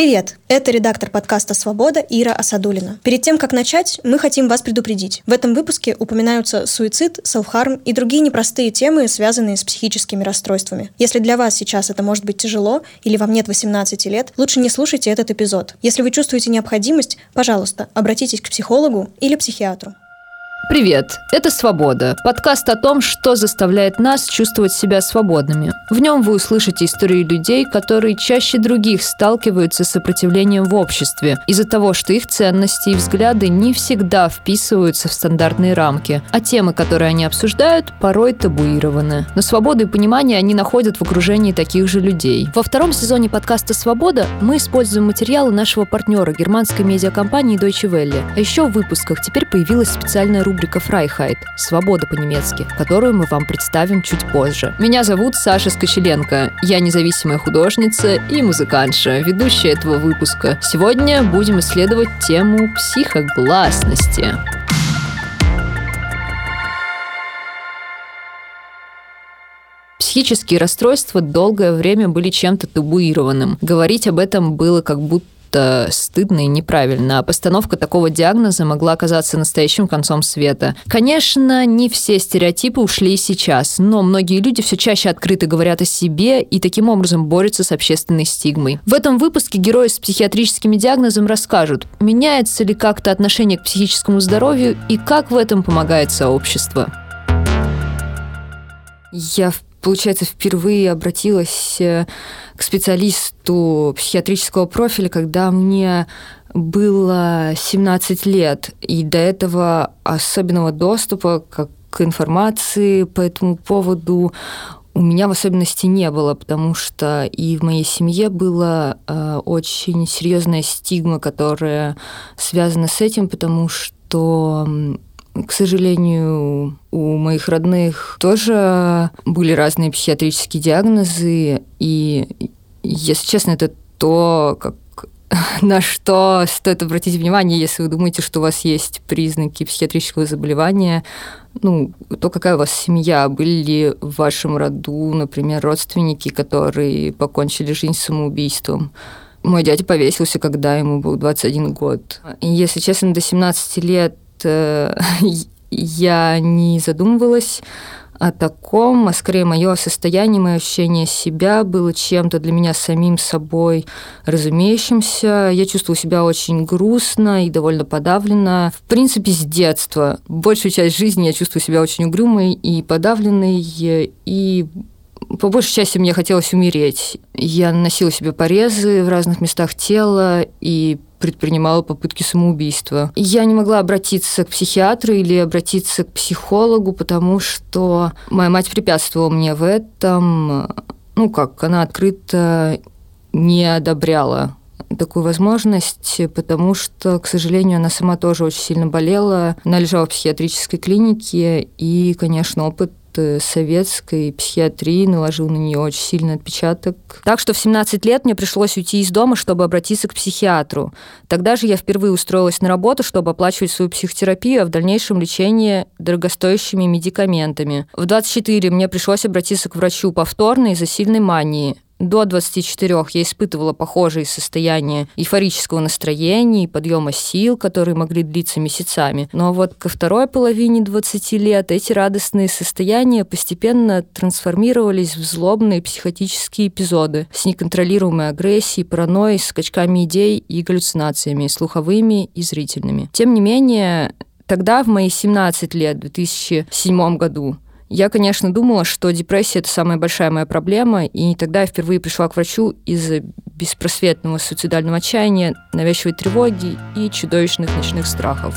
Привет! Это редактор подкаста «Свобода» Ира Асадулина. Перед тем, как начать, мы хотим вас предупредить. В этом выпуске упоминаются суицид, селфхарм и другие непростые темы, связанные с психическими расстройствами. Если для вас сейчас это может быть тяжело или вам нет 18 лет, лучше не слушайте этот эпизод. Если вы чувствуете необходимость, пожалуйста, обратитесь к психологу или психиатру. Привет, это «Свобода» – подкаст о том, что заставляет нас чувствовать себя свободными. В нем вы услышите истории людей, которые чаще других сталкиваются с сопротивлением в обществе из-за того, что их ценности и взгляды не всегда вписываются в стандартные рамки, а темы, которые они обсуждают, порой табуированы. Но свободу и понимание они находят в окружении таких же людей. Во втором сезоне подкаста «Свобода» мы используем материалы нашего партнера, германской медиакомпании Deutsche Welle. А еще в выпусках теперь появилась специальная рубрика рубрика «Freiheit» — «Свобода по-немецки», которую мы вам представим чуть позже. Меня зовут Саша Скочеленко. Я независимая художница и музыкантша, ведущая этого выпуска. Сегодня будем исследовать тему психогласности. Психические расстройства долгое время были чем-то табуированным. Говорить об этом было как будто это стыдно и неправильно. А постановка такого диагноза могла оказаться настоящим концом света. Конечно, не все стереотипы ушли сейчас, но многие люди все чаще открыто говорят о себе и таким образом борются с общественной стигмой. В этом выпуске герои с психиатрическими диагнозами расскажут, меняется ли как-то отношение к психическому здоровью и как в этом помогает сообщество. Я получается, впервые обратилась э, к специалисту психиатрического профиля, когда мне было 17 лет, и до этого особенного доступа как к информации по этому поводу у меня в особенности не было, потому что и в моей семье была э, очень серьезная стигма, которая связана с этим, потому что к сожалению, у моих родных тоже были разные психиатрические диагнозы, и, если честно, это то, как на что стоит обратить внимание, если вы думаете, что у вас есть признаки психиатрического заболевания, ну, то какая у вас семья, были ли в вашем роду, например, родственники, которые покончили жизнь самоубийством. Мой дядя повесился, когда ему был 21 год. И, если честно, до 17 лет Э, я не задумывалась о таком, а скорее мое состояние, мое ощущение себя было чем-то для меня самим собой разумеющимся. Я чувствовала себя очень грустно и довольно подавленно. В принципе, с детства. Большую часть жизни я чувствую себя очень угрюмой и подавленной, и по большей части мне хотелось умереть. Я наносила себе порезы в разных местах тела и предпринимала попытки самоубийства. Я не могла обратиться к психиатру или обратиться к психологу, потому что моя мать препятствовала мне в этом. Ну как, она открыто не одобряла такую возможность, потому что, к сожалению, она сама тоже очень сильно болела. Она лежала в психиатрической клинике, и, конечно, опыт советской психиатрии наложил на нее очень сильный отпечаток. Так что в 17 лет мне пришлось уйти из дома, чтобы обратиться к психиатру. Тогда же я впервые устроилась на работу, чтобы оплачивать свою психотерапию, а в дальнейшем лечение дорогостоящими медикаментами. В 24 мне пришлось обратиться к врачу повторно из-за сильной мании. До 24 я испытывала похожие состояния эйфорического настроения и подъема сил, которые могли длиться месяцами. Но вот ко второй половине 20 лет эти радостные состояния постепенно трансформировались в злобные психотические эпизоды с неконтролируемой агрессией, паранойей, скачками идей и галлюцинациями, слуховыми и зрительными. Тем не менее, тогда, в мои 17 лет, в 2007 году, я, конечно, думала, что депрессия – это самая большая моя проблема, и тогда я впервые пришла к врачу из-за беспросветного суицидального отчаяния, навязчивой тревоги и чудовищных ночных страхов.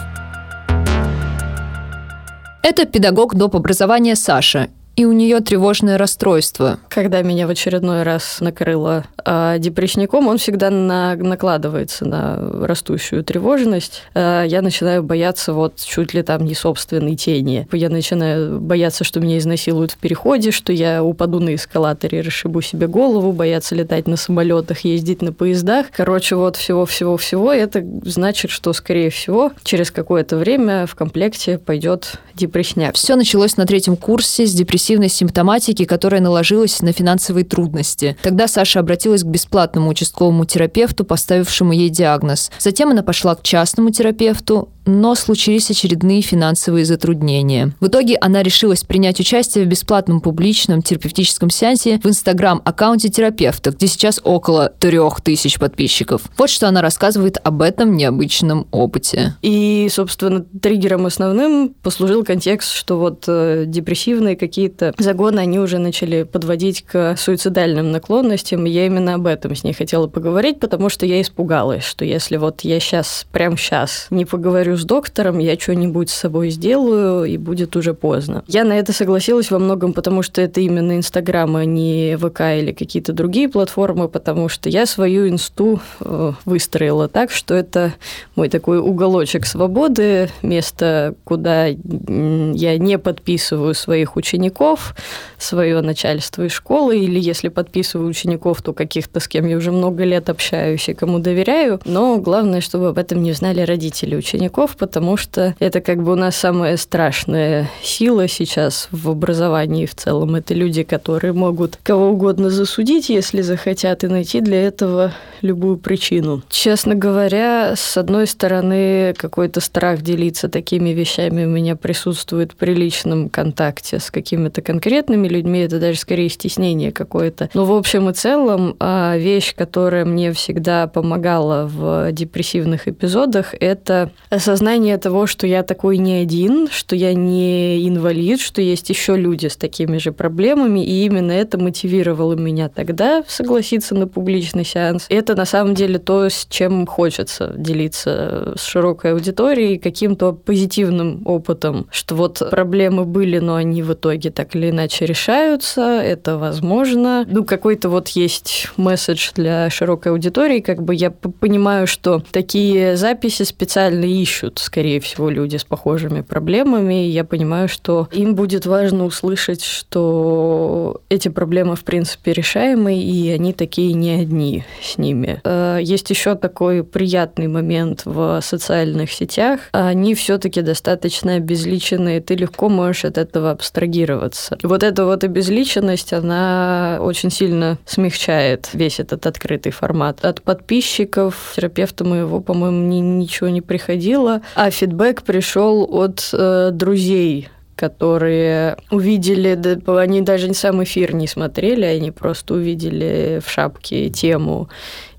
Это педагог доп. образования Саша, и у нее тревожное расстройство. Когда меня в очередной раз накрыло э, депрессником, он всегда на, накладывается на растущую тревожность. Э, я начинаю бояться вот чуть ли там не собственной тени. Я начинаю бояться, что меня изнасилуют в переходе, что я упаду на эскалаторе, расшибу себе голову, бояться летать на самолетах, ездить на поездах. Короче, вот всего-всего-всего. Это значит, что, скорее всего, через какое-то время в комплекте пойдет депрессняк. Все началось на третьем курсе с депрессией депрессивной симптоматики, которая наложилась на финансовые трудности. Тогда Саша обратилась к бесплатному участковому терапевту, поставившему ей диагноз. Затем она пошла к частному терапевту, но случились очередные финансовые затруднения. В итоге она решилась принять участие в бесплатном публичном терапевтическом сеансе в инстаграм-аккаунте терапевта, где сейчас около трех тысяч подписчиков. Вот что она рассказывает об этом необычном опыте. И, собственно, триггером основным послужил контекст, что вот э, депрессивные какие-то загоны, они уже начали подводить к суицидальным наклонностям. И я именно об этом с ней хотела поговорить, потому что я испугалась, что если вот я сейчас, прям сейчас не поговорю поговорю с доктором, я что-нибудь с собой сделаю, и будет уже поздно. Я на это согласилась во многом, потому что это именно Инстаграм, а не ВК или какие-то другие платформы, потому что я свою инсту э, выстроила так, что это мой такой уголочек свободы, место, куда я не подписываю своих учеников, свое начальство из школы, или если подписываю учеников, то каких-то, с кем я уже много лет общаюсь и кому доверяю. Но главное, чтобы об этом не знали родители учеников, языков, потому что это как бы у нас самая страшная сила сейчас в образовании в целом. Это люди, которые могут кого угодно засудить, если захотят, и найти для этого любую причину. Честно говоря, с одной стороны, какой-то страх делиться такими вещами у меня присутствует при личном контакте с какими-то конкретными людьми, это даже скорее стеснение какое-то. Но в общем и целом а, вещь, которая мне всегда помогала в депрессивных эпизодах, это осознание того, что я такой не один, что я не инвалид, что есть еще люди с такими же проблемами, и именно это мотивировало меня тогда согласиться на публичный сеанс. Это на самом деле то, с чем хочется делиться с широкой аудиторией, каким-то позитивным опытом, что вот проблемы были, но они в итоге так или иначе решаются, это возможно. Ну, какой-то вот есть месседж для широкой аудитории, как бы я понимаю, что такие записи специально ищут ищут, скорее всего, люди с похожими проблемами. И я понимаю, что им будет важно услышать, что эти проблемы, в принципе, решаемы, и они такие не одни с ними. Э, есть еще такой приятный момент в социальных сетях. Они все-таки достаточно обезличенные, ты легко можешь от этого абстрагироваться. Вот эта вот обезличенность, она очень сильно смягчает весь этот открытый формат. От подписчиков, терапевта моего, по-моему, ничего не приходило, а фидбэк пришел от э, друзей которые увидели, они даже сам эфир не смотрели, они просто увидели в шапке тему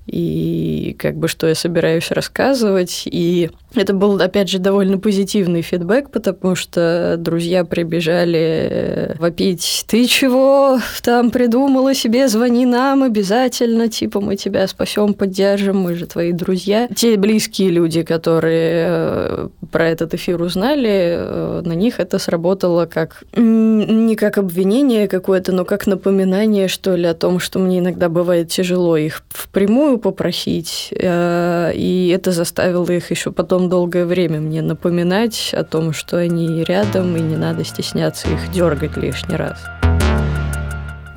и как бы что я собираюсь рассказывать. И это был, опять же, довольно позитивный фидбэк, потому что друзья прибежали э, вопить, ты чего там придумала себе, звони нам обязательно, типа мы тебя спасем, поддержим, мы же твои друзья. Те близкие люди, которые э, про этот эфир узнали, э, на них это сработало как не как обвинение какое-то, но как напоминание, что ли, о том, что мне иногда бывает тяжело их впрямую попросить, и это заставило их еще потом долгое время мне напоминать о том, что они рядом, и не надо стесняться их дергать лишний раз.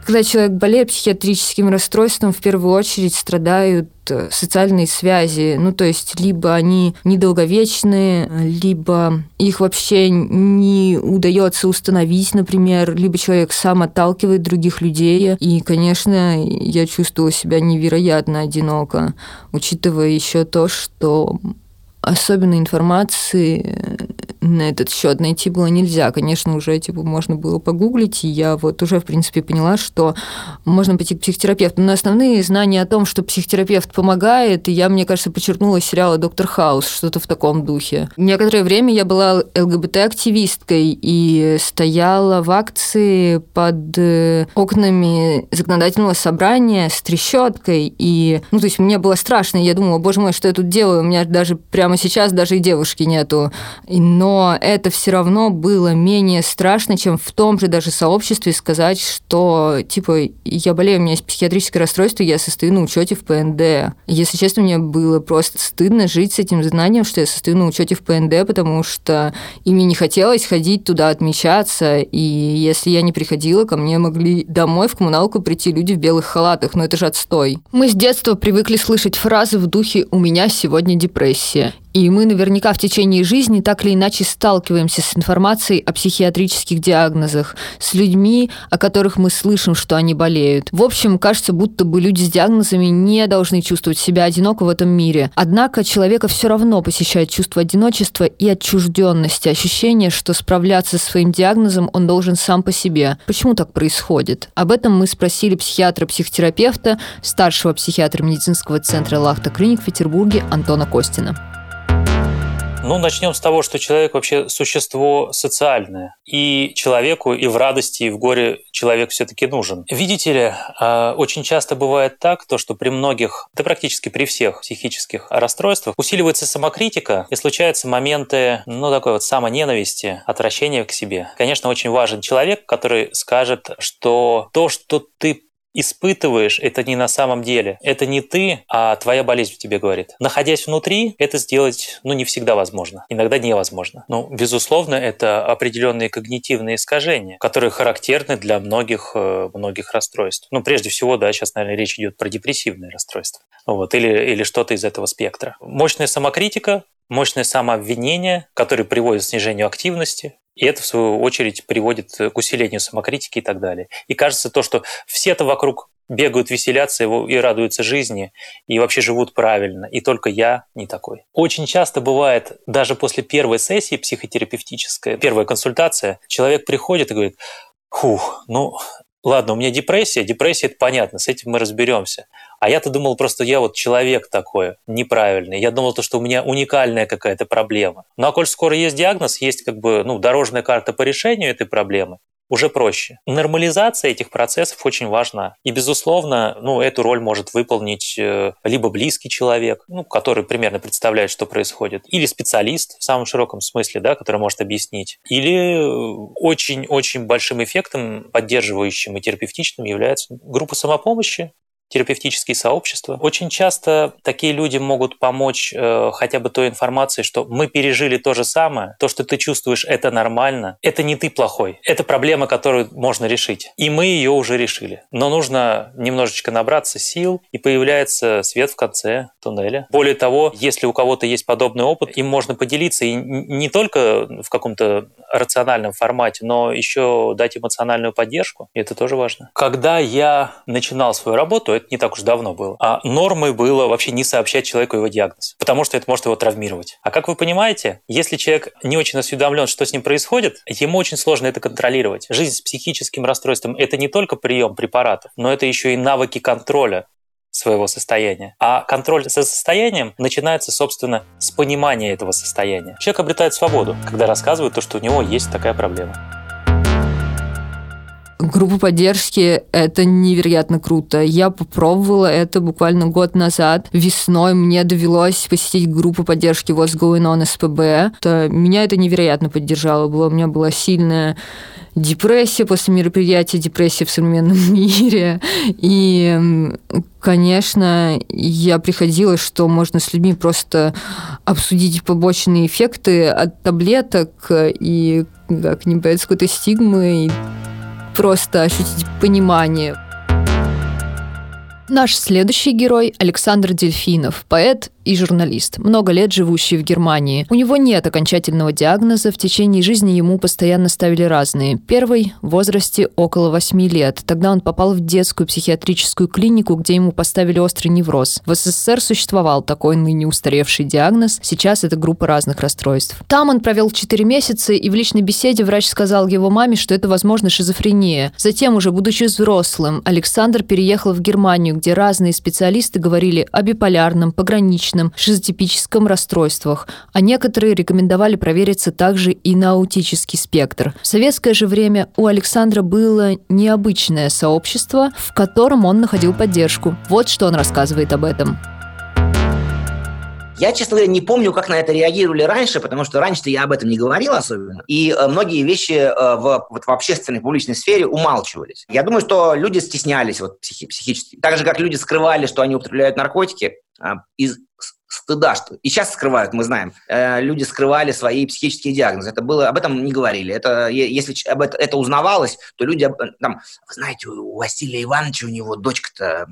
Когда человек болеет психиатрическим расстройством, в первую очередь страдают э, социальные связи. Ну, то есть, либо они недолговечные, либо их вообще не удается установить, например, либо человек сам отталкивает других людей. И, конечно, я чувствовала себя невероятно одиноко, учитывая еще то, что особенной информации на этот счет найти было нельзя. Конечно, уже типа можно было погуглить, и я вот уже, в принципе, поняла, что можно пойти к психотерапевту. Но основные знания о том, что психотерапевт помогает, я, мне кажется, подчеркнула сериала «Доктор Хаус», что-то в таком духе. Некоторое время я была ЛГБТ-активисткой и стояла в акции под э, окнами законодательного собрания с трещоткой. И, ну, то есть мне было страшно, я думала, боже мой, что я тут делаю? У меня даже прямо сейчас даже и девушки нету. Но это все равно было менее страшно, чем в том же даже сообществе сказать, что, типа, я болею, у меня есть психиатрическое расстройство, я состою на учете в ПНД. Если честно, мне было просто стыдно жить с этим знанием, что я состою на учете в ПНД, потому что и мне не хотелось ходить туда отмечаться, и если я не приходила, ко мне могли домой в коммуналку прийти люди в белых халатах, но это же отстой. Мы с детства привыкли слышать фразы в духе «у меня сегодня депрессия». И мы наверняка в течение жизни так или иначе сталкиваемся с информацией о психиатрических диагнозах, с людьми, о которых мы слышим, что они болеют. В общем, кажется, будто бы люди с диагнозами не должны чувствовать себя одиноко в этом мире. Однако человека все равно посещает чувство одиночества и отчужденности, ощущение, что справляться со своим диагнозом он должен сам по себе. Почему так происходит? Об этом мы спросили психиатра-психотерапевта, старшего психиатра медицинского центра Лахта Клиник в Петербурге Антона Костина. Ну, начнем с того, что человек вообще существо социальное. И человеку и в радости, и в горе человек все-таки нужен. Видите ли, а, очень часто бывает так, то, что при многих, да практически при всех психических расстройствах усиливается самокритика и случаются моменты, ну, такой вот самоненависти, отвращения к себе. Конечно, очень важен человек, который скажет, что то, что ты испытываешь, это не на самом деле. Это не ты, а твоя болезнь тебе говорит. Находясь внутри, это сделать, ну, не всегда возможно. Иногда невозможно. Ну, безусловно, это определенные когнитивные искажения, которые характерны для многих, э, многих расстройств. Ну, прежде всего, да, сейчас, наверное, речь идет про депрессивные расстройства. Вот, или, или что-то из этого спектра. Мощная самокритика, мощное самообвинение, которое приводит к снижению активности, и это, в свою очередь, приводит к усилению самокритики и так далее. И кажется то, что все-то вокруг бегают, веселятся и радуются жизни, и вообще живут правильно, и только я не такой. Очень часто бывает, даже после первой сессии психотерапевтической, первая консультация, человек приходит и говорит, фух, ну, ладно, у меня депрессия, депрессия это понятно, с этим мы разберемся. А я-то думал просто, я вот человек такой, неправильный. Я думал, то, что у меня уникальная какая-то проблема. Ну а коль скоро есть диагноз, есть как бы ну, дорожная карта по решению этой проблемы, уже проще. Нормализация этих процессов очень важна. И, безусловно, ну, эту роль может выполнить э, либо близкий человек, ну, который примерно представляет, что происходит, или специалист в самом широком смысле, да, который может объяснить, или очень-очень большим эффектом, поддерживающим и терапевтичным является группа самопомощи, терапевтические сообщества. Очень часто такие люди могут помочь э, хотя бы той информацией, что мы пережили то же самое, то, что ты чувствуешь, это нормально, это не ты плохой, это проблема, которую можно решить. И мы ее уже решили. Но нужно немножечко набраться сил, и появляется свет в конце туннеля. Более того, если у кого-то есть подобный опыт, им можно поделиться и не только в каком-то рациональном формате, но еще дать эмоциональную поддержку, и это тоже важно. Когда я начинал свою работу, это не так уж давно было. А нормой было вообще не сообщать человеку его диагноз, потому что это может его травмировать. А как вы понимаете, если человек не очень осведомлен, что с ним происходит, ему очень сложно это контролировать. Жизнь с психическим расстройством – это не только прием препаратов, но это еще и навыки контроля своего состояния. А контроль за состоянием начинается, собственно, с понимания этого состояния. Человек обретает свободу, когда рассказывает то, что у него есть такая проблема. Группа поддержки – это невероятно круто. Я попробовала это буквально год назад. Весной мне довелось посетить группу поддержки What's Going On СПБ. Это, меня это невероятно поддержало. Было, у меня была сильная депрессия после мероприятия, депрессия в современном мире. И, конечно, я приходила, что можно с людьми просто обсудить побочные эффекты от таблеток и как не бояться какой-то стигмы просто ощутить понимание. Наш следующий герой – Александр Дельфинов, поэт и журналист, много лет живущий в Германии. У него нет окончательного диагноза, в течение жизни ему постоянно ставили разные. Первый – в возрасте около 8 лет. Тогда он попал в детскую психиатрическую клинику, где ему поставили острый невроз. В СССР существовал такой ныне устаревший диагноз, сейчас это группа разных расстройств. Там он провел 4 месяца, и в личной беседе врач сказал его маме, что это, возможно, шизофрения. Затем, уже будучи взрослым, Александр переехал в Германию, где разные специалисты говорили о биполярном, пограничном, шизотипическом расстройствах, а некоторые рекомендовали провериться также и на аутический спектр. В советское же время у Александра было необычное сообщество, в котором он находил поддержку. Вот что он рассказывает об этом. Я, честно говоря, не помню, как на это реагировали раньше, потому что раньше-то я об этом не говорил особенно. И э, многие вещи э, в, вот, в общественной, публичной сфере умалчивались. Я думаю, что люди стеснялись вот, психи- психически. Так же, как люди скрывали, что они употребляют наркотики, из стыда, что и сейчас скрывают, мы знаем. Э, люди скрывали свои психические диагнозы. Это было, об этом не говорили. Это, если об это, это узнавалось, то люди, там, вы знаете, у Василия Ивановича у него дочка-то,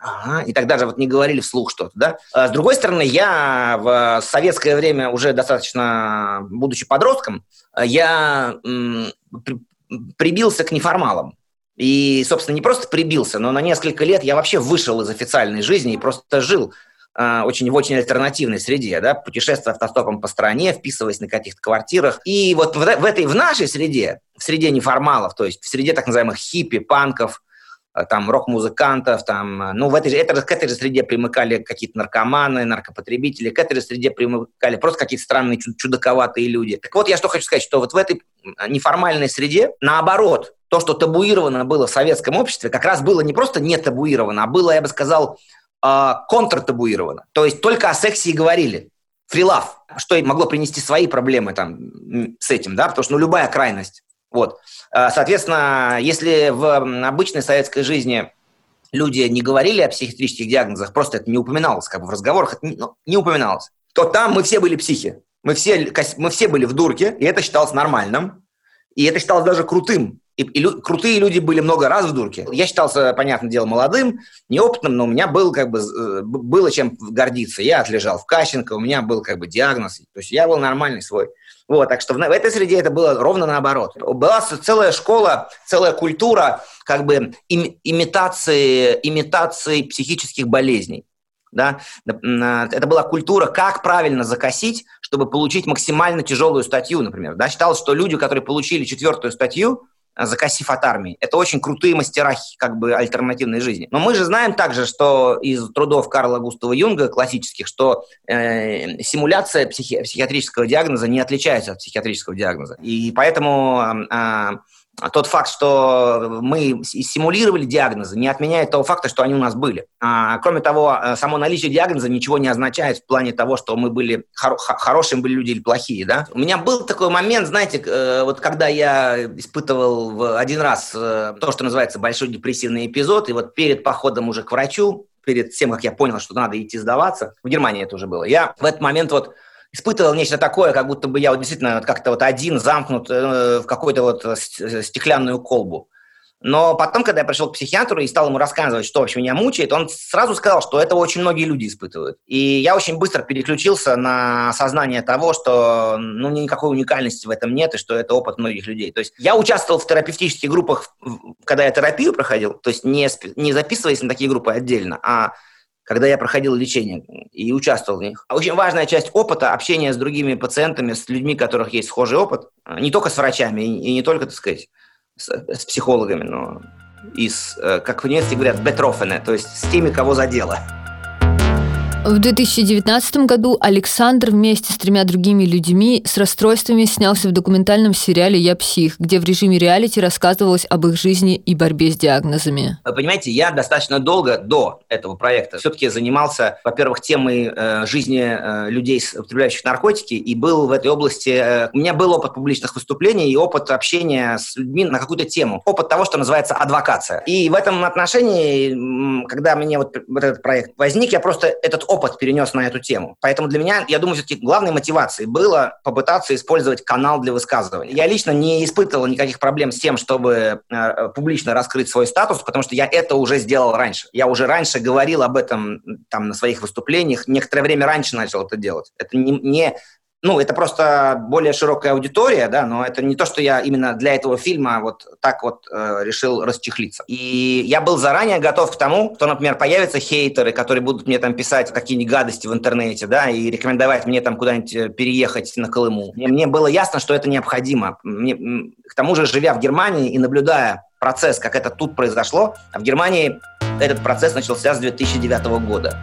ага, и тогда же вот не говорили вслух что-то, да. А с другой стороны, я в советское время уже достаточно, будучи подростком, я м, при, прибился к неформалам. И, собственно, не просто прибился, но на несколько лет я вообще вышел из официальной жизни и просто жил а, очень, в очень альтернативной среде, да, путешествуя автостопом по стране, вписываясь на каких-то квартирах. И вот в, в этой, в нашей среде, в среде неформалов, то есть в среде так называемых хиппи, панков, там, рок-музыкантов, там, ну, в этой же, это, к этой же среде примыкали какие-то наркоманы, наркопотребители, к этой же среде примыкали просто какие-то странные, чудаковатые люди. Так вот, я что хочу сказать, что вот в этой неформальной среде, наоборот, то, что табуировано было в советском обществе, как раз было не просто не табуировано, а было, я бы сказал, э, контртабуировано. То есть только о сексе и говорили. Фрилав, что могло принести свои проблемы там с этим, да, потому что ну, любая крайность. Вот. А, соответственно, если в обычной советской жизни люди не говорили о психиатрических диагнозах, просто это не упоминалось, как бы в разговорах это не, ну, не упоминалось, то там мы все были психи. Мы все, мы все были в дурке, и это считалось нормальным. И это считалось даже крутым. И, и лю, крутые люди были много раз в дурке. Я считался, понятное дело, молодым, неопытным, но у меня был как бы э, было чем гордиться. Я отлежал в Кащенко, у меня был как бы диагноз. То есть я был нормальный свой. Вот, так что в, в этой среде это было ровно наоборот. Была целая школа, целая культура как бы им, имитации, имитации психических болезней. Да? Это была культура, как правильно закосить, чтобы получить максимально тяжелую статью, например. Да? Считалось, что люди, которые получили четвертую статью, закосив от армии. Это очень крутые мастера как бы альтернативной жизни. Но мы же знаем также, что из трудов Карла Густава Юнга, классических, что э, симуляция психи- психиатрического диагноза не отличается от психиатрического диагноза. И поэтому э, тот факт, что мы симулировали диагнозы, не отменяет того факта, что они у нас были. А, кроме того, э, само наличие диагноза ничего не означает в плане того, что мы были хоро- хорошие были люди или плохие. Да? У меня был такой момент, знаете, э, вот когда я испытывал один раз э, то, что называется большой депрессивный эпизод, и вот перед походом уже к врачу, перед тем, как я понял, что надо идти сдаваться, в Германии это уже было, я в этот момент вот испытывал нечто такое, как будто бы я вот действительно как-то вот один замкнут э, в какую-то вот э, стеклянную колбу. Но потом, когда я пришел к психиатру и стал ему рассказывать, что вообще меня мучает, он сразу сказал, что это очень многие люди испытывают. И я очень быстро переключился на сознание того, что ну, никакой уникальности в этом нет, и что это опыт многих людей. То есть я участвовал в терапевтических группах, когда я терапию проходил, то есть не, не записываясь на такие группы отдельно, а когда я проходил лечение и участвовал в них. Очень важная часть опыта – общения с другими пациентами, с людьми, у которых есть схожий опыт, не только с врачами и не только, так сказать, с, с психологами, но и с, э, как в немецки говорят, бетрофене, то есть с теми, кого задело. В 2019 году Александр вместе с тремя другими людьми с расстройствами снялся в документальном сериале «Я псих», где в режиме реалити рассказывалось об их жизни и борьбе с диагнозами. Вы понимаете, я достаточно долго до этого проекта все-таки занимался, во-первых, темой э, жизни э, людей, употребляющих наркотики, и был в этой области... Э, у меня был опыт публичных выступлений и опыт общения с людьми на какую-то тему. Опыт того, что называется адвокация. И в этом отношении, когда мне вот, этот проект возник, я просто этот опыт перенес на эту тему. Поэтому для меня, я думаю, все-таки главной мотивацией было попытаться использовать канал для высказывания. Я лично не испытывал никаких проблем с тем, чтобы э, публично раскрыть свой статус, потому что я это уже сделал раньше. Я уже раньше говорил об этом там на своих выступлениях, некоторое время раньше начал это делать. Это не, не ну, это просто более широкая аудитория, да, но это не то, что я именно для этого фильма вот так вот э, решил расчехлиться. И я был заранее готов к тому, что, например, появятся хейтеры, которые будут мне там писать какие-нибудь гадости в интернете, да, и рекомендовать мне там куда-нибудь э, переехать на Колыму. Мне, мне было ясно, что это необходимо. Мне, к тому же, живя в Германии и наблюдая процесс, как это тут произошло, а в Германии этот процесс начался с 2009 года.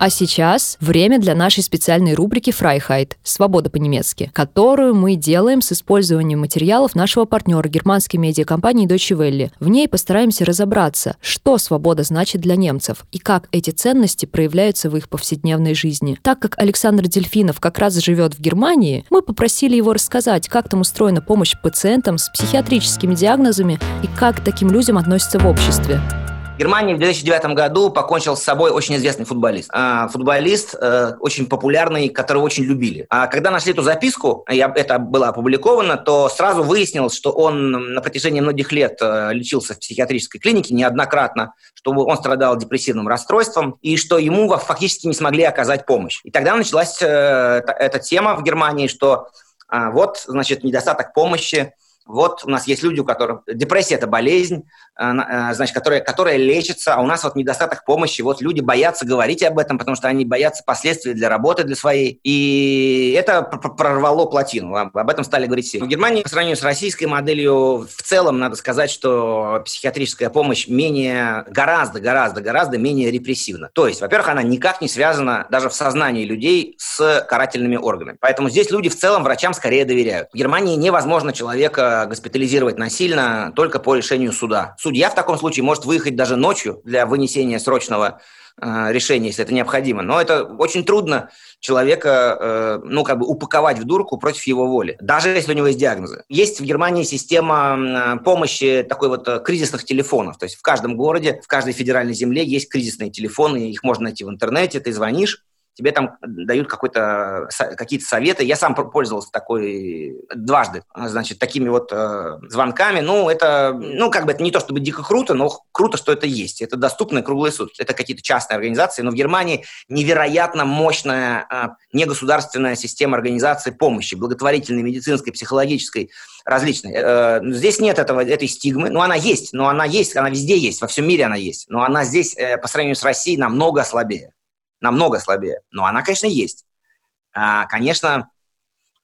А сейчас время для нашей специальной рубрики «Freiheit» — «Свобода по-немецки», которую мы делаем с использованием материалов нашего партнера германской медиакомпании Deutsche Welle. В ней постараемся разобраться, что свобода значит для немцев и как эти ценности проявляются в их повседневной жизни. Так как Александр Дельфинов как раз живет в Германии, мы попросили его рассказать, как там устроена помощь пациентам с психиатрическими диагнозами и как к таким людям относятся в обществе. Германии в 2009 году покончил с собой очень известный футболист. А, футболист э, очень популярный, которого очень любили. А когда нашли эту записку, это было опубликовано, то сразу выяснилось, что он на протяжении многих лет э, лечился в психиатрической клинике неоднократно, что он страдал депрессивным расстройством и что ему фактически не смогли оказать помощь. И тогда началась э, эта тема в Германии, что а, вот, значит, недостаток помощи, вот у нас есть люди, у которых депрессия – это болезнь, э, э, значит, которая, которая лечится, а у нас вот недостаток помощи. Вот люди боятся говорить об этом, потому что они боятся последствий для работы, для своей. И это прорвало плотину. Об этом стали говорить все. В Германии, по сравнению с российской моделью, в целом надо сказать, что психиатрическая помощь менее, гораздо, гораздо, гораздо менее репрессивна. То есть, во-первых, она никак не связана даже в сознании людей с карательными органами. Поэтому здесь люди в целом врачам скорее доверяют. В Германии невозможно человека госпитализировать насильно только по решению суда. Судья в таком случае может выехать даже ночью для вынесения срочного э, решения, если это необходимо. Но это очень трудно человека, э, ну, как бы упаковать в дурку против его воли, даже если у него есть диагнозы. Есть в Германии система помощи такой вот э, кризисных телефонов. То есть в каждом городе, в каждой федеральной земле есть кризисные телефоны, их можно найти в интернете, ты звонишь, тебе там дают какой-то, какие-то советы. Я сам пользовался такой дважды, значит, такими вот э, звонками. Ну, это, ну, как бы это не то чтобы дико круто, но круто, что это есть. Это доступно круглые сутки. Это какие-то частные организации, но в Германии невероятно мощная э, негосударственная система организации помощи, благотворительной, медицинской, психологической, различной. Э, здесь нет этого, этой стигмы, ну, она есть, но она есть, она везде есть, во всем мире она есть, но она здесь, э, по сравнению с Россией, намного слабее намного слабее. Но она, конечно, есть. А, конечно,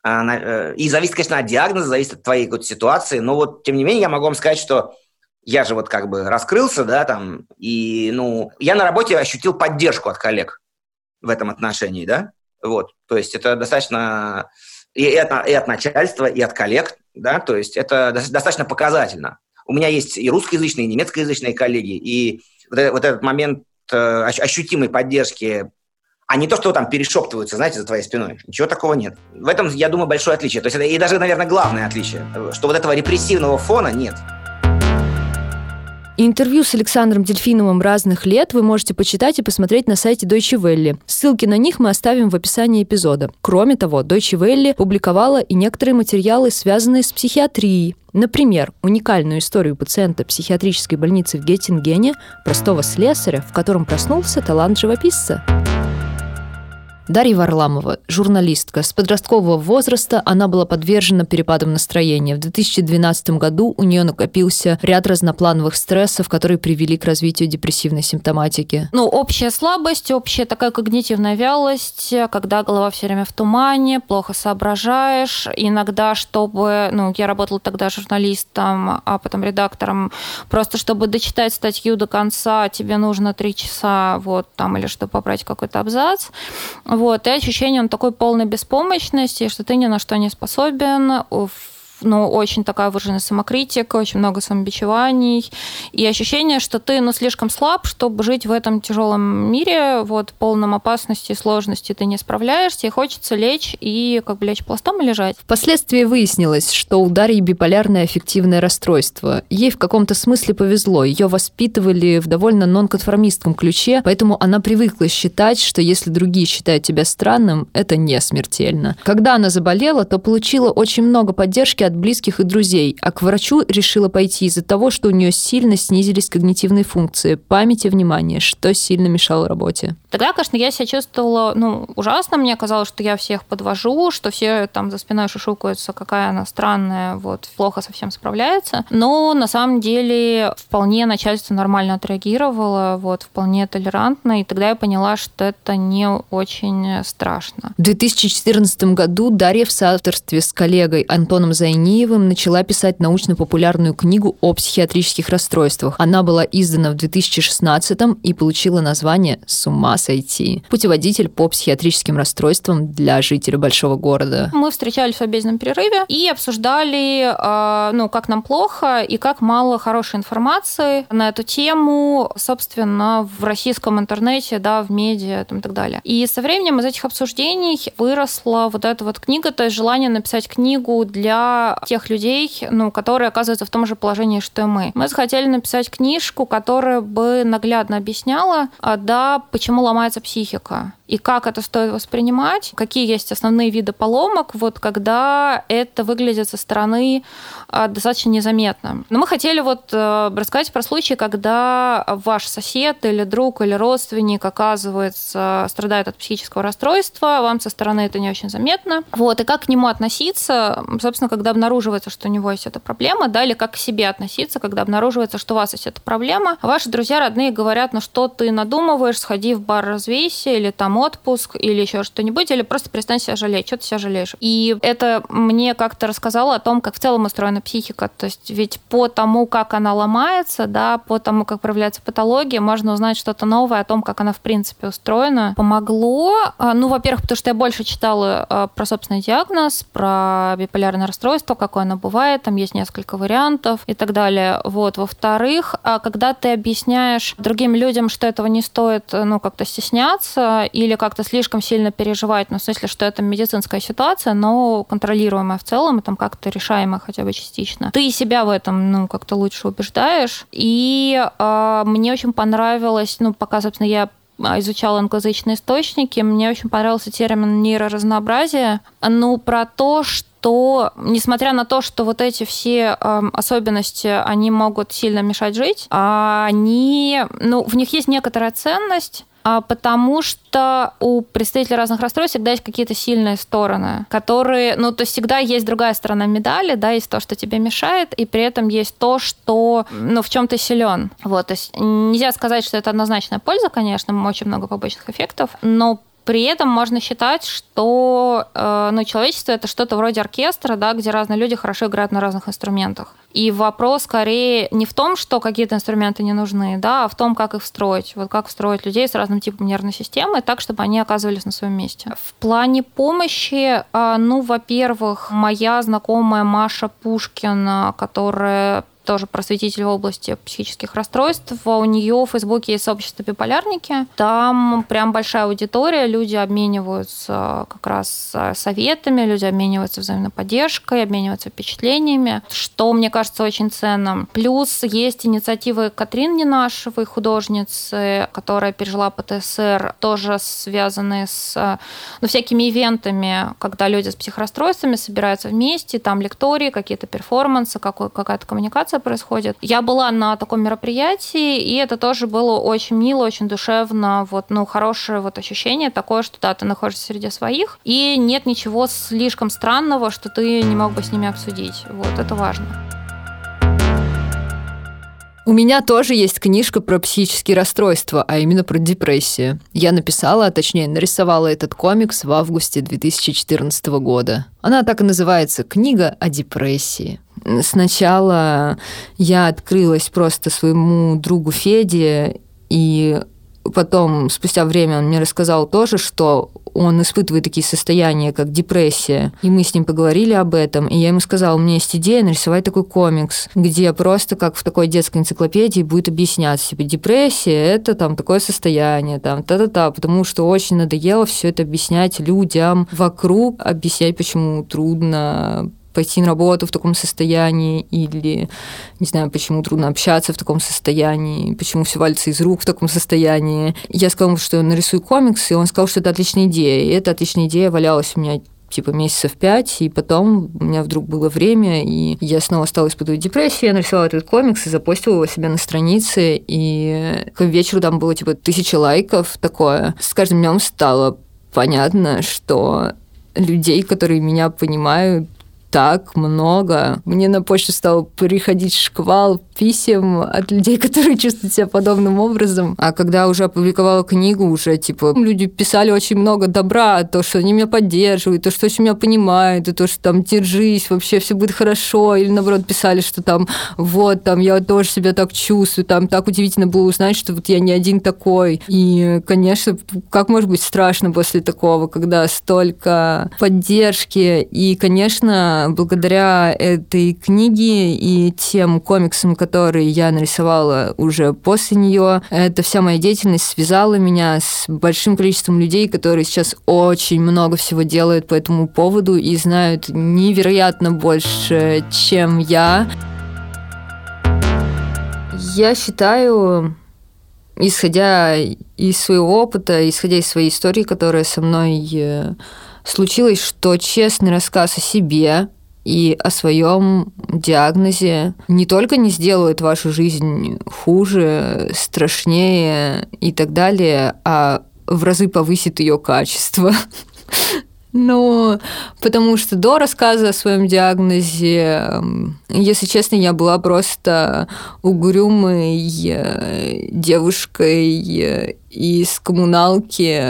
она, э, и зависит, конечно, от диагноза, зависит от твоей какой-то ситуации, но вот, тем не менее, я могу вам сказать, что я же вот как бы раскрылся, да, там, и, ну, я на работе ощутил поддержку от коллег в этом отношении, да, вот, то есть это достаточно и от, и от начальства, и от коллег, да, то есть это достаточно показательно. У меня есть и русскоязычные, и немецкоязычные коллеги, и вот, вот этот момент Э, ощутимой поддержки, а не то, что там перешептываются, знаете, за твоей спиной. Ничего такого нет. В этом, я думаю, большое отличие. То есть это и даже, наверное, главное отличие, что вот этого репрессивного фона нет. Интервью с Александром Дельфиновым разных лет вы можете почитать и посмотреть на сайте Deutsche Welle. Ссылки на них мы оставим в описании эпизода. Кроме того, Deutsche Welle публиковала и некоторые материалы, связанные с психиатрией. Например, уникальную историю пациента психиатрической больницы в Геттингене, простого слесаря, в котором проснулся талант живописца. Дарья Варламова, журналистка. С подросткового возраста она была подвержена перепадам настроения. В 2012 году у нее накопился ряд разноплановых стрессов, которые привели к развитию депрессивной симптоматики. Ну, общая слабость, общая такая когнитивная вялость, когда голова все время в тумане, плохо соображаешь. Иногда, чтобы... Ну, я работала тогда журналистом, а потом редактором. Просто чтобы дочитать статью до конца, тебе нужно три часа, вот, там, или чтобы побрать какой-то абзац. Вот, и ощущение он такой полной беспомощности, что ты ни на что не способен, ну, очень такая выраженная самокритика, очень много самобичеваний и ощущение, что ты, ну, слишком слаб, чтобы жить в этом тяжелом мире, вот, полном опасности и сложности ты не справляешься, и хочется лечь и как бы лечь пластом и лежать. Впоследствии выяснилось, что у Дарьи биполярное аффективное расстройство. Ей в каком-то смысле повезло. Ее воспитывали в довольно нонконформистском ключе, поэтому она привыкла считать, что если другие считают тебя странным, это не смертельно. Когда она заболела, то получила очень много поддержки от близких и друзей, а к врачу решила пойти из-за того, что у нее сильно снизились когнитивные функции, память и внимание, что сильно мешало работе. Тогда, конечно, я себя чувствовала ну, ужасно. Мне казалось, что я всех подвожу, что все там за спиной шушукаются, какая она странная, вот, плохо совсем справляется. Но на самом деле вполне начальство нормально отреагировало, вот, вполне толерантно, и тогда я поняла, что это не очень страшно. В 2014 году Дарья в соавторстве с коллегой Антоном Зайни Корнеевым начала писать научно-популярную книгу о психиатрических расстройствах. Она была издана в 2016 и получила название «С ума сойти». Путеводитель по психиатрическим расстройствам для жителей большого города. Мы встречались в обеденном перерыве и обсуждали, а, ну, как нам плохо и как мало хорошей информации на эту тему, собственно, в российском интернете, да, в медиа и так далее. И со временем из этих обсуждений выросла вот эта вот книга, то есть желание написать книгу для тех людей, ну, которые оказываются в том же положении, что и мы. Мы захотели написать книжку, которая бы наглядно объясняла, а, да, почему ломается психика и как это стоит воспринимать, какие есть основные виды поломок, вот когда это выглядит со стороны а, достаточно незаметно. Но мы хотели вот э, рассказать про случаи, когда ваш сосед или друг или родственник оказывается страдает от психического расстройства, вам со стороны это не очень заметно. Вот, и как к нему относиться, собственно, когда обнаруживается, что у него есть эта проблема, да, или как к себе относиться, когда обнаруживается, что у вас есть эта проблема. Ваши друзья, родные говорят, ну что ты надумываешь, сходи в бар, развейся, или там отпуск, или еще что-нибудь, или просто перестань себя жалеть, что ты себя жалеешь. И это мне как-то рассказало о том, как в целом устроена психика. То есть ведь по тому, как она ломается, да, по тому, как проявляется патология, можно узнать что-то новое о том, как она в принципе устроена. Помогло, а, ну, во-первых, потому что я больше читала а, про собственный диагноз, про биполярное расстройство, какое оно бывает, там есть несколько вариантов и так далее. Вот. Во-вторых, а когда ты объясняешь другим людям, что этого не стоит, ну, как-то стесняться или как-то слишком сильно переживать, ну, в смысле, что это медицинская ситуация, но контролируемая в целом, и там как-то решаемая хотя бы частично. Ты себя в этом, ну, как-то лучше убеждаешь. И э, мне очень понравилось, ну, пока, собственно, я изучала англоязычные источники, мне очень понравился термин нейроразнообразие, ну, про то, что то, несмотря на то, что вот эти все э, особенности, они могут сильно мешать жить, а они, ну, в них есть некоторая ценность, потому что у представителей разных расстройств всегда есть какие-то сильные стороны, которые, ну, то есть всегда есть другая сторона медали, да, есть то, что тебе мешает, и при этом есть то, что, ну, в чем ты силен. Вот, то есть нельзя сказать, что это однозначная польза, конечно, очень много побочных эффектов, но при этом можно считать, что э, ну, человечество это что-то вроде оркестра, да, где разные люди хорошо играют на разных инструментах. И вопрос скорее не в том, что какие-то инструменты не нужны, да, а в том, как их встроить. Вот как встроить людей с разным типом нервной системы так, чтобы они оказывались на своем месте. В плане помощи, э, ну, во-первых, моя знакомая Маша Пушкина, которая тоже просветитель в области психических расстройств. У нее в Фейсбуке есть сообщество биполярники. Там прям большая аудитория, люди обмениваются как раз советами, люди обмениваются взаимной поддержкой, обмениваются впечатлениями, что мне кажется очень ценным. Плюс есть инициативы Катрин Ненашевой, художницы, которая пережила ПТСР, тоже связанные с ну, всякими ивентами, когда люди с психорасстройствами собираются вместе, там лектории, какие-то перформансы, какая-то коммуникация коммуникация происходит. Я была на таком мероприятии, и это тоже было очень мило, очень душевно, вот, ну, хорошее вот ощущение такое, что да, ты находишься среди своих, и нет ничего слишком странного, что ты не мог бы с ними обсудить. Вот, это важно. У меня тоже есть книжка про психические расстройства, а именно про депрессию. Я написала, а точнее нарисовала этот комикс в августе 2014 года. Она так и называется «Книга о депрессии». Сначала я открылась просто своему другу Феде, и потом, спустя время, он мне рассказал тоже, что он испытывает такие состояния, как депрессия. И мы с ним поговорили об этом, и я ему сказала, у меня есть идея нарисовать такой комикс, где просто как в такой детской энциклопедии будет объясняться, типа, депрессия – это там такое состояние, там, та-та-та, потому что очень надоело все это объяснять людям вокруг, объяснять, почему трудно пойти на работу в таком состоянии, или, не знаю, почему трудно общаться в таком состоянии, почему все валится из рук в таком состоянии. Я сказала, что нарисую комикс, и он сказал, что это отличная идея. И эта отличная идея валялась у меня типа месяцев пять, и потом у меня вдруг было время, и я снова стала испытывать депрессию, я нарисовала этот комикс и запостила его себе на странице, и к вечеру там было типа тысяча лайков такое. С каждым днем стало понятно, что людей, которые меня понимают, так много. Мне на почту стал приходить шквал писем от людей, которые чувствуют себя подобным образом. А когда уже опубликовала книгу, уже, типа, люди писали очень много добра, то, что они меня поддерживают, то, что очень меня понимают, и то, что там держись, вообще все будет хорошо. Или, наоборот, писали, что там, вот, там, я тоже себя так чувствую, там, так удивительно было узнать, что вот я не один такой. И, конечно, как может быть страшно после такого, когда столько поддержки. И, конечно, благодаря этой книге и тем комиксам, которые я нарисовала уже после нее. Эта вся моя деятельность связала меня с большим количеством людей, которые сейчас очень много всего делают по этому поводу и знают невероятно больше, чем я. Я считаю, исходя из своего опыта, исходя из своей истории, которая со мной э, случилось, что честный рассказ о себе и о своем диагнозе не только не сделает вашу жизнь хуже, страшнее и так далее, а в разы повысит ее качество. Ну, потому что до рассказа о своем диагнозе, если честно, я была просто угрюмой э, девушкой э, из коммуналки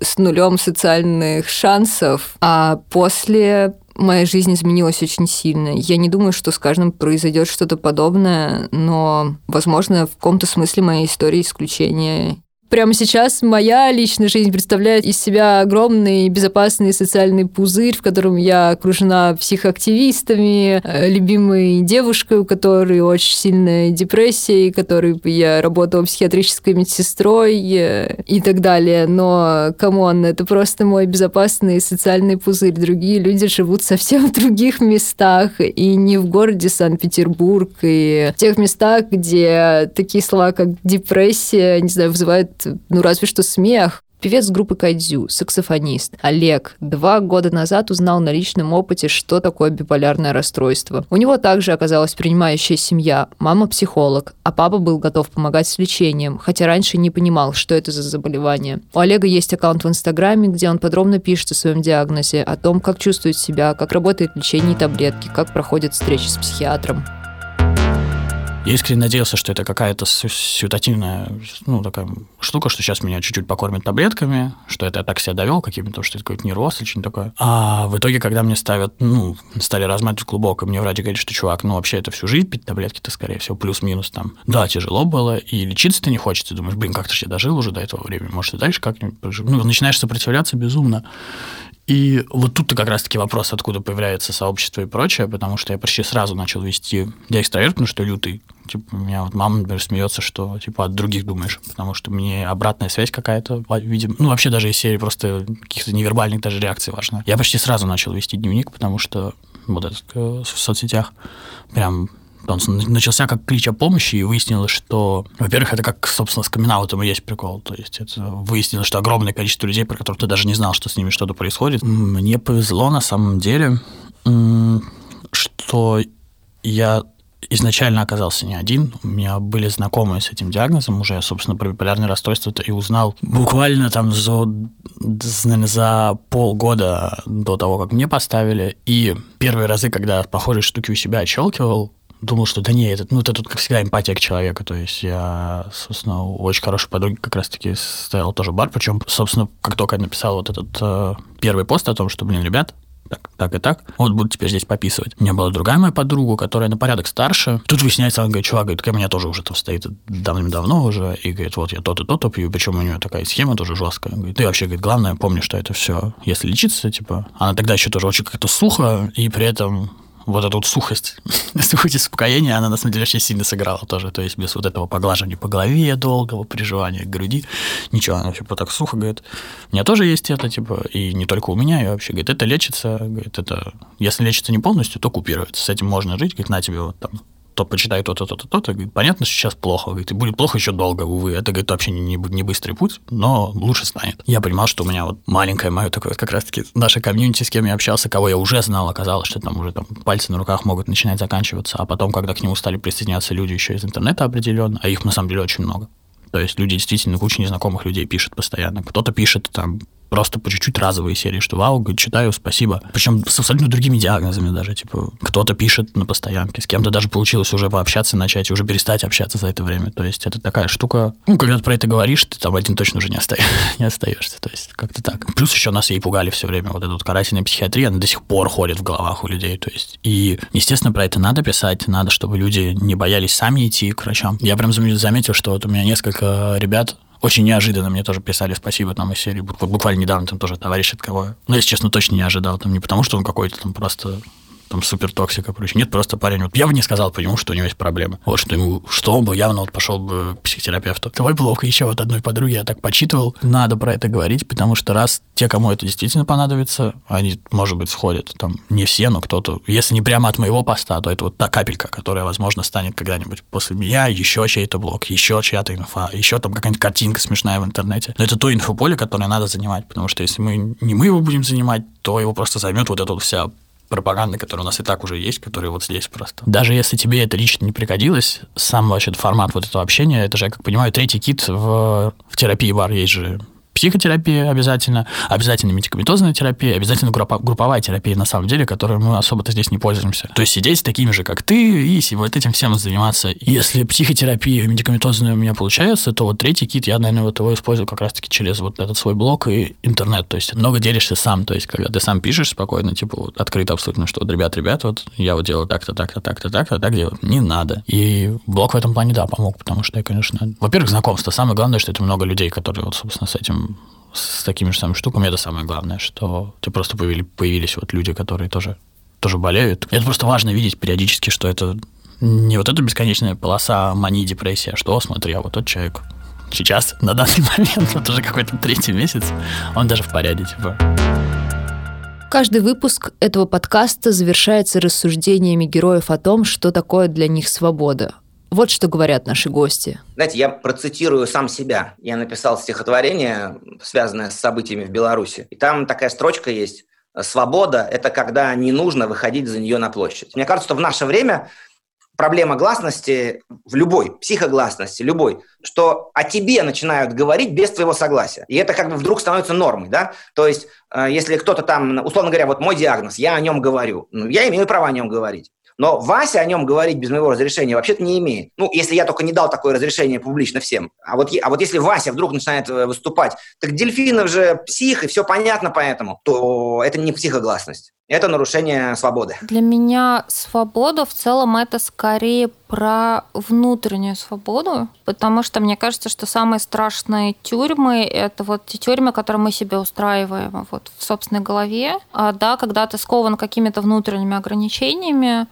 с нулем социальных шансов, а после моя жизнь изменилась очень сильно. Я не думаю, что с каждым произойдет что-то подобное, но, возможно, в каком-то смысле моя история исключение прямо сейчас моя личная жизнь представляет из себя огромный безопасный социальный пузырь, в котором я окружена психоактивистами, э, любимой девушкой, у которой очень сильная депрессия, и которой я работала психиатрической медсестрой э, и так далее. Но, come on, это просто мой безопасный социальный пузырь. Другие люди живут совсем в других местах, и не в городе Санкт-Петербург, и в тех местах, где такие слова, как депрессия, не знаю, вызывают ну, разве что смех. Певец группы Кайдзю, саксофонист Олег два года назад узнал на личном опыте, что такое биполярное расстройство. У него также оказалась принимающая семья, мама психолог, а папа был готов помогать с лечением, хотя раньше не понимал, что это за заболевание. У Олега есть аккаунт в Инстаграме, где он подробно пишет о своем диагнозе, о том, как чувствует себя, как работает лечение и таблетки, как проходят встречи с психиатром. Я искренне надеялся, что это какая-то ситуативная ну, такая штука, что сейчас меня чуть-чуть покормят таблетками, что это я так себя довел каким-то, что это какой-то нервоз или что-нибудь такое. А в итоге, когда мне ставят, ну, стали разматывать клубок, и мне врач говорит, что, чувак, ну, вообще это всю жизнь пить таблетки-то, скорее всего, плюс-минус там. Да, тяжело было, и лечиться-то не хочется. Думаешь, блин, как-то я дожил уже до этого времени, может, и дальше как-нибудь прожив. Ну, начинаешь сопротивляться безумно. И вот тут-то как раз-таки вопрос, откуда появляется сообщество и прочее, потому что я почти сразу начал вести... Я экстраверт, потому что лютый. Типа, у меня вот мама, например, смеется, что типа от других думаешь, потому что мне обратная связь какая-то, видимо, ну, вообще даже из серии просто каких-то невербальных даже реакций важна. Я почти сразу начал вести дневник, потому что вот этот э, в соцсетях прям он начался как клич о помощи, и выяснилось, что, во-первых, это как, собственно, с камин и есть прикол. То есть это выяснилось, что огромное количество людей, про которых ты даже не знал, что с ними что-то происходит. Мне повезло на самом деле, что я изначально оказался не один. У меня были знакомые с этим диагнозом уже. Я, собственно, про биполярное расстройство и узнал буквально там за, наверное, за полгода до того, как мне поставили. И первые разы, когда похожие штуки у себя отщелкивал, думал, что да не, это, ну, это тут, как всегда, эмпатия к человеку. То есть я, собственно, у очень хорошей подруги как раз-таки стоял тоже бар. Причем, собственно, как только я написал вот этот э, первый пост о том, что, блин, ребят, так, так и так. Вот буду теперь здесь пописывать. У меня была другая моя подруга, которая на порядок старше. Тут выясняется, он говорит, чувак, говорит, у меня тоже уже там стоит давным-давно уже. И говорит, вот я то-то, то-то пью. Причем у нее такая схема тоже жесткая. Говорит, ты вообще, говорит, главное, помни, что это все, если лечиться, типа, она тогда еще тоже очень как-то сухо, и при этом вот эту вот сухость, сухость и успокоение, она на самом деле очень сильно сыграла тоже. То есть без вот этого поглаживания по голове долгого, приживания к груди, ничего, она вообще так сухо говорит. У меня тоже есть это, типа, и не только у меня, и вообще, говорит, это лечится, говорит, это, если лечится не полностью, то купируется. С этим можно жить, говорит, на тебе вот там то почитай то-то, то-то, то-то. Говорит, понятно, что сейчас плохо. Говорит, и будет плохо еще долго, увы. Это, говорит, вообще не, не быстрый путь, но лучше станет. Я понимал, что у меня вот маленькое мое такое, как раз-таки наше комьюнити, с кем я общался, кого я уже знал, оказалось, что там уже там пальцы на руках могут начинать заканчиваться. А потом, когда к нему стали присоединяться люди еще из интернета определенно, а их на самом деле очень много. То есть люди действительно, куча незнакомых людей пишут постоянно. Кто-то пишет там просто по чуть-чуть разовые серии, что вау, читаю, спасибо. Причем с абсолютно другими диагнозами даже, типа, кто-то пишет на постоянке, с кем-то даже получилось уже пообщаться, начать, уже перестать общаться за это время. То есть это такая штука, ну, когда ты про это говоришь, ты там один точно уже не, оста... не остаешься. То есть как-то так. Плюс еще нас ей пугали все время. Вот эта вот карательная психиатрия, она до сих пор ходит в головах у людей. То есть и, естественно, про это надо писать, надо, чтобы люди не боялись сами идти к врачам. Я прям заметил, что вот у меня несколько ребят очень неожиданно мне тоже писали спасибо там из серии. Буквально недавно там тоже товарищ от кого. Ну, если честно, точно не ожидал. Там не потому, что он какой-то там просто там супер toxic и прочее. Нет, просто парень, вот я бы не сказал по нему, что у него есть проблемы. Вот что ему, что он бы явно вот пошел бы к психотерапевту. Твой блог еще вот одной подруги я так почитывал. Надо про это говорить, потому что раз те, кому это действительно понадобится, они, может быть, сходят. Там не все, но кто-то. Если не прямо от моего поста, то это вот та капелька, которая, возможно, станет когда-нибудь после меня еще чей-то блог, еще чья-то инфа, еще там какая-нибудь картинка смешная в интернете. Но это то инфополе, которое надо занимать, потому что если мы не мы его будем занимать, то его просто займет вот эта вот вся пропаганды, которая у нас и так уже есть, которая вот здесь просто. Даже если тебе это лично не пригодилось, сам вообще формат вот этого общения, это же, я как понимаю, третий кит в, в терапии бар есть же психотерапия обязательно, обязательно медикаментозная терапия, обязательно групповая терапия, на самом деле, которой мы особо-то здесь не пользуемся. То есть сидеть с такими же, как ты, и вот этим всем заниматься. Если психотерапия медикаментозная у меня получается, то вот третий кит я, наверное, вот его использую как раз-таки через вот этот свой блог и интернет. То есть много делишься сам. То есть когда ты сам пишешь спокойно, типа вот, открыто абсолютно, что вот, ребят, ребят, вот я вот делаю так-то, так-то, так-то, так-то, так делать не надо. И блог в этом плане, да, помог, потому что я, конечно... Во-первых, знакомство. Самое главное, что это много людей, которые вот, собственно, с этим с такими же самыми штуками, это самое главное, что ты просто появились, появились вот люди, которые тоже, тоже болеют. Это просто важно видеть периодически, что это не вот эта бесконечная полоса мании, депрессия, что, смотри, а вот тот человек сейчас, на данный момент, вот уже какой-то третий месяц, он даже в порядке, типа. Каждый выпуск этого подкаста завершается рассуждениями героев о том, что такое для них свобода, вот что говорят наши гости. Знаете, я процитирую сам себя. Я написал стихотворение, связанное с событиями в Беларуси. И там такая строчка есть. Свобода – это когда не нужно выходить за нее на площадь. Мне кажется, что в наше время проблема гласности в любой, психогласности, любой, что о тебе начинают говорить без твоего согласия. И это как бы вдруг становится нормой, да? То есть, э, если кто-то там, условно говоря, вот мой диагноз, я о нем говорю, ну, я имею право о нем говорить. Но Вася о нем говорить без моего разрешения вообще-то не имеет. Ну, если я только не дал такое разрешение публично всем. А вот, а вот если Вася вдруг начинает э, выступать, так Дельфинов же псих, и все понятно поэтому, то это не психогласность. Это нарушение свободы. Для меня свобода в целом это скорее про внутреннюю свободу, потому что мне кажется, что самые страшные тюрьмы – это вот те тюрьмы, которые мы себе устраиваем вот в собственной голове. А, да, когда ты скован какими-то внутренними ограничениями,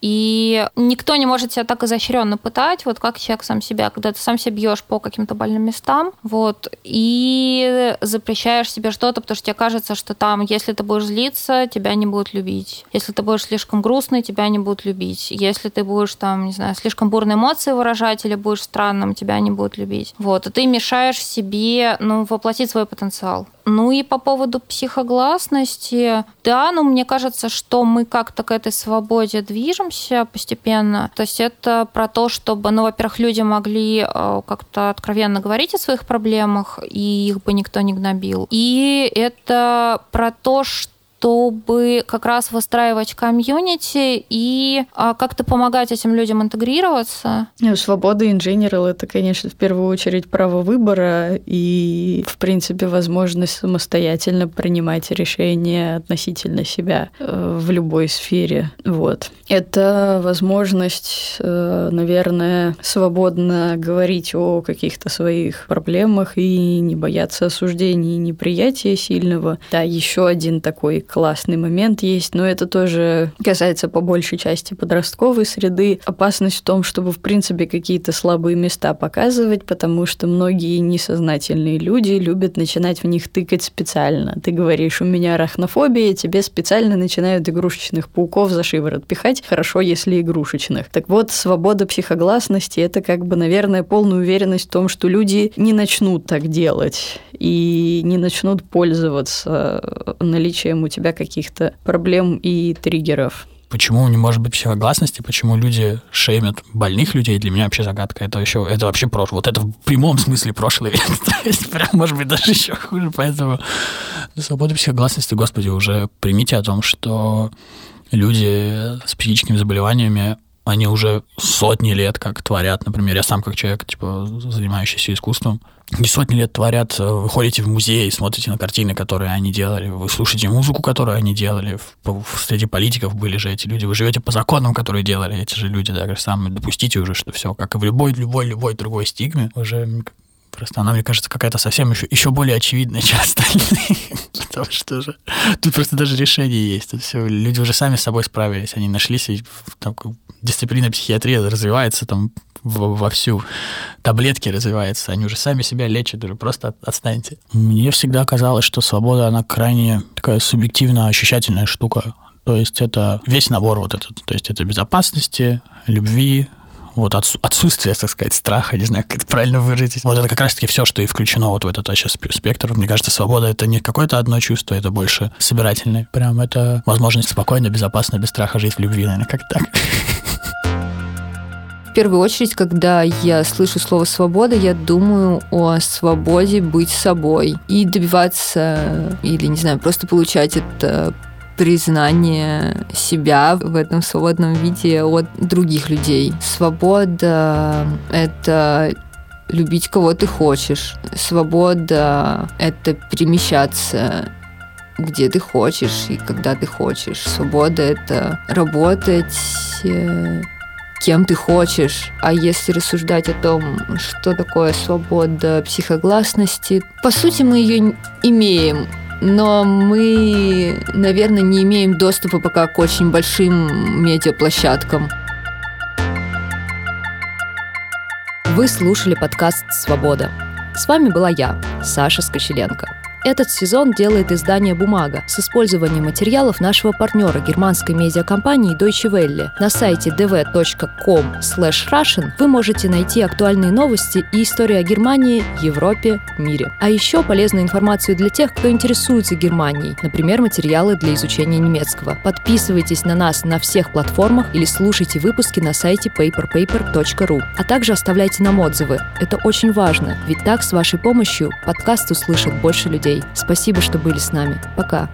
и никто не может себя так изощренно пытать, вот как человек сам себя, когда ты сам себя бьешь по каким-то больным местам, вот, и запрещаешь себе что-то, потому что тебе кажется, что там, если ты будешь злиться, тебя не будут любить. Если ты будешь слишком грустный, тебя не будут любить. Если ты будешь там, не знаю, слишком бурные эмоции выражать или будешь странным, тебя не будут любить. Вот, и ты мешаешь себе, ну, воплотить свой потенциал. Ну и по поводу психогласности, да, ну мне кажется, что мы как-то к этой свободе движемся постепенно. То есть это про то, чтобы, ну, во-первых, люди могли э, как-то откровенно говорить о своих проблемах, и их бы никто не гнобил. И это про то, что чтобы как раз выстраивать комьюнити и а, как-то помогать этим людям интегрироваться. Ну, свобода инженера – это, конечно, в первую очередь право выбора и, в принципе, возможность самостоятельно принимать решения относительно себя э, в любой сфере. Вот. Это возможность, э, наверное, свободно говорить о каких-то своих проблемах и не бояться осуждений и неприятия сильного. Да, еще один такой классный момент есть, но это тоже касается по большей части подростковой среды. Опасность в том, чтобы, в принципе, какие-то слабые места показывать, потому что многие несознательные люди любят начинать в них тыкать специально. Ты говоришь, у меня арахнофобия, тебе специально начинают игрушечных пауков за шиворот пихать, хорошо, если игрушечных. Так вот, свобода психогласности – это как бы, наверное, полная уверенность в том, что люди не начнут так делать и не начнут пользоваться наличием у тебя каких-то проблем и триггеров. Почему не может быть психогласности, почему люди шеймят больных людей, для меня вообще загадка. Это еще, это вообще прошлое. Вот это в прямом смысле прошлый век. То есть, прям, может быть, даже еще хуже. Поэтому свобода психогласности, господи, уже примите о том, что люди с психическими заболеваниями они уже сотни лет как творят, например, я сам как человек, типа, занимающийся искусством, не сотни лет творят, э, вы ходите в музей, смотрите на картины, которые они делали, вы слушаете музыку, которую они делали, в, в, среди политиков были же эти люди, вы живете по законам, которые делали эти же люди, так же самое, допустите уже, что все, как и в любой, любой, любой другой стигме, уже Просто она, мне кажется, какая-то совсем еще, еще более очевидная, чем остальные. показалось, что же тут просто даже решение есть. Тут все, люди уже сами с собой справились, они нашлись, и там, дисциплина психиатрии развивается там вовсю, таблетки развиваются, они уже сами себя лечат, уже просто отстаньте. Мне всегда казалось, что свобода, она крайне такая субъективно ощущательная штука. То есть это весь набор вот этот. То есть это безопасности, любви, вот отсутствие, так сказать, страха, не знаю, как это правильно выразить. Вот это как раз-таки все, что и включено вот в этот сейчас спектр. Мне кажется, свобода — это не какое-то одно чувство, это больше собирательное. Прям это возможность спокойно, безопасно, без страха жить в любви, наверное, как так. В первую очередь, когда я слышу слово «свобода», я думаю о свободе быть собой и добиваться, или, не знаю, просто получать это признание себя в этом свободном виде от других людей. Свобода — это любить кого ты хочешь. Свобода — это перемещаться где ты хочешь и когда ты хочешь. Свобода — это работать э, кем ты хочешь. А если рассуждать о том, что такое свобода психогласности, по сути мы ее имеем но мы, наверное, не имеем доступа пока к очень большим медиаплощадкам. Вы слушали подкаст «Свобода». С вами была я, Саша Скочеленко. Этот сезон делает издание «Бумага» с использованием материалов нашего партнера германской медиакомпании Deutsche Welle. На сайте dv.com russian вы можете найти актуальные новости и истории о Германии, Европе, мире. А еще полезную информацию для тех, кто интересуется Германией, например, материалы для изучения немецкого. Подписывайтесь на нас на всех платформах или слушайте выпуски на сайте paperpaper.ru. А также оставляйте нам отзывы. Это очень важно, ведь так с вашей помощью подкаст услышит больше людей. Спасибо, что были с нами. Пока.